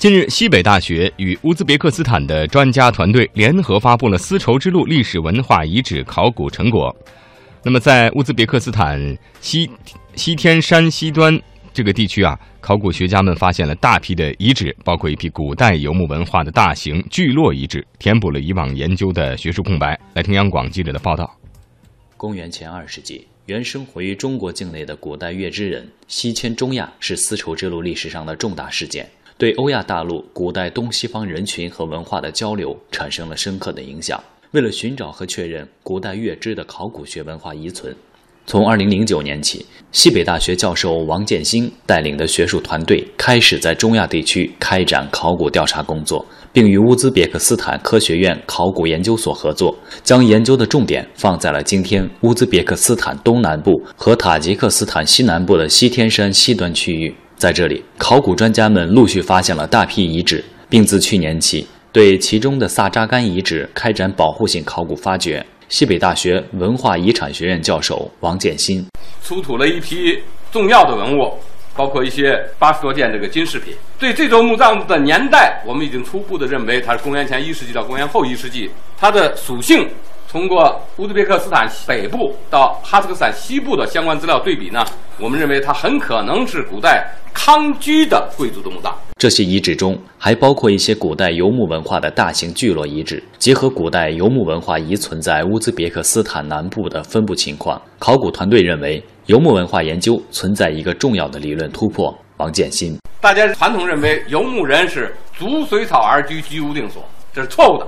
近日，西北大学与乌兹别克斯坦的专家团队联合发布了丝绸之路历史文化遗址考古成果。那么，在乌兹别克斯坦西西天山西端这个地区啊，考古学家们发现了大批的遗址，包括一批古代游牧文化的大型聚落遗址，填补了以往研究的学术空白。来听央广记者的报道。公元前二世纪，原生活于中国境内的古代月支人西迁中亚，是丝绸之路历史上的重大事件。对欧亚大陆古代东西方人群和文化的交流产生了深刻的影响。为了寻找和确认古代月支的考古学文化遗存，从2009年起，西北大学教授王建新带领的学术团队开始在中亚地区开展考古调查工作，并与乌兹别克斯坦科学院考古研究所合作，将研究的重点放在了今天乌兹别克斯坦东南部和塔吉克斯坦西南部的西天山西端区域。在这里，考古专家们陆续发现了大批遗址，并自去年起对其中的萨扎干遗址开展保护性考古发掘。西北大学文化遗产学院教授王建新出土了一批重要的文物，包括一些八十多件这个金饰品。对这座墓葬的年代，我们已经初步的认为它是公元前一世纪到公元后一世纪。它的属性。通过乌兹别克斯坦北部到哈萨克斯坦西部的相关资料对比呢，我们认为它很可能是古代康居的贵族的墓葬。这些遗址中还包括一些古代游牧文化的大型聚落遗址。结合古代游牧文化遗存在乌兹别克斯坦南部的分布情况，考古团队认为游牧文化研究存在一个重要的理论突破。王建新，大家传统认为游牧人是逐水草而居，居无定所，这是错误的。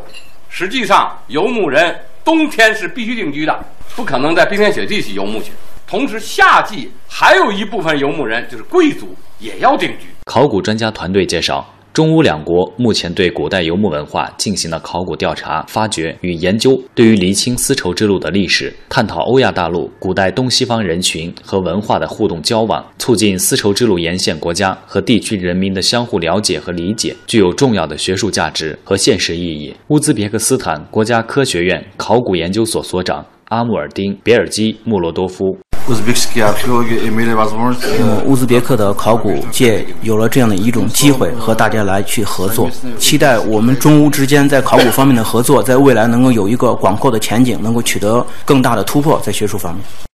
实际上，游牧人。冬天是必须定居的，不可能在冰天雪地去游牧去。同时，夏季还有一部分游牧人，就是贵族，也要定居。考古专家团队介绍。中乌两国目前对古代游牧文化进行了考古调查、发掘与研究，对于厘清丝绸之路的历史、探讨欧亚大陆古代东西方人群和文化的互动交往、促进丝绸之路沿线国家和地区人民的相互了解和理解，具有重要的学术价值和现实意义。乌兹别克斯坦国家科学院考古研究所所长阿穆尔丁·别尔基穆罗多夫。乌兹别克的考古界有了这样的一种机会，和大家来去合作，期待我们中乌之间在考古方面的合作，在未来能够有一个广阔的前景，能够取得更大的突破，在学术方面。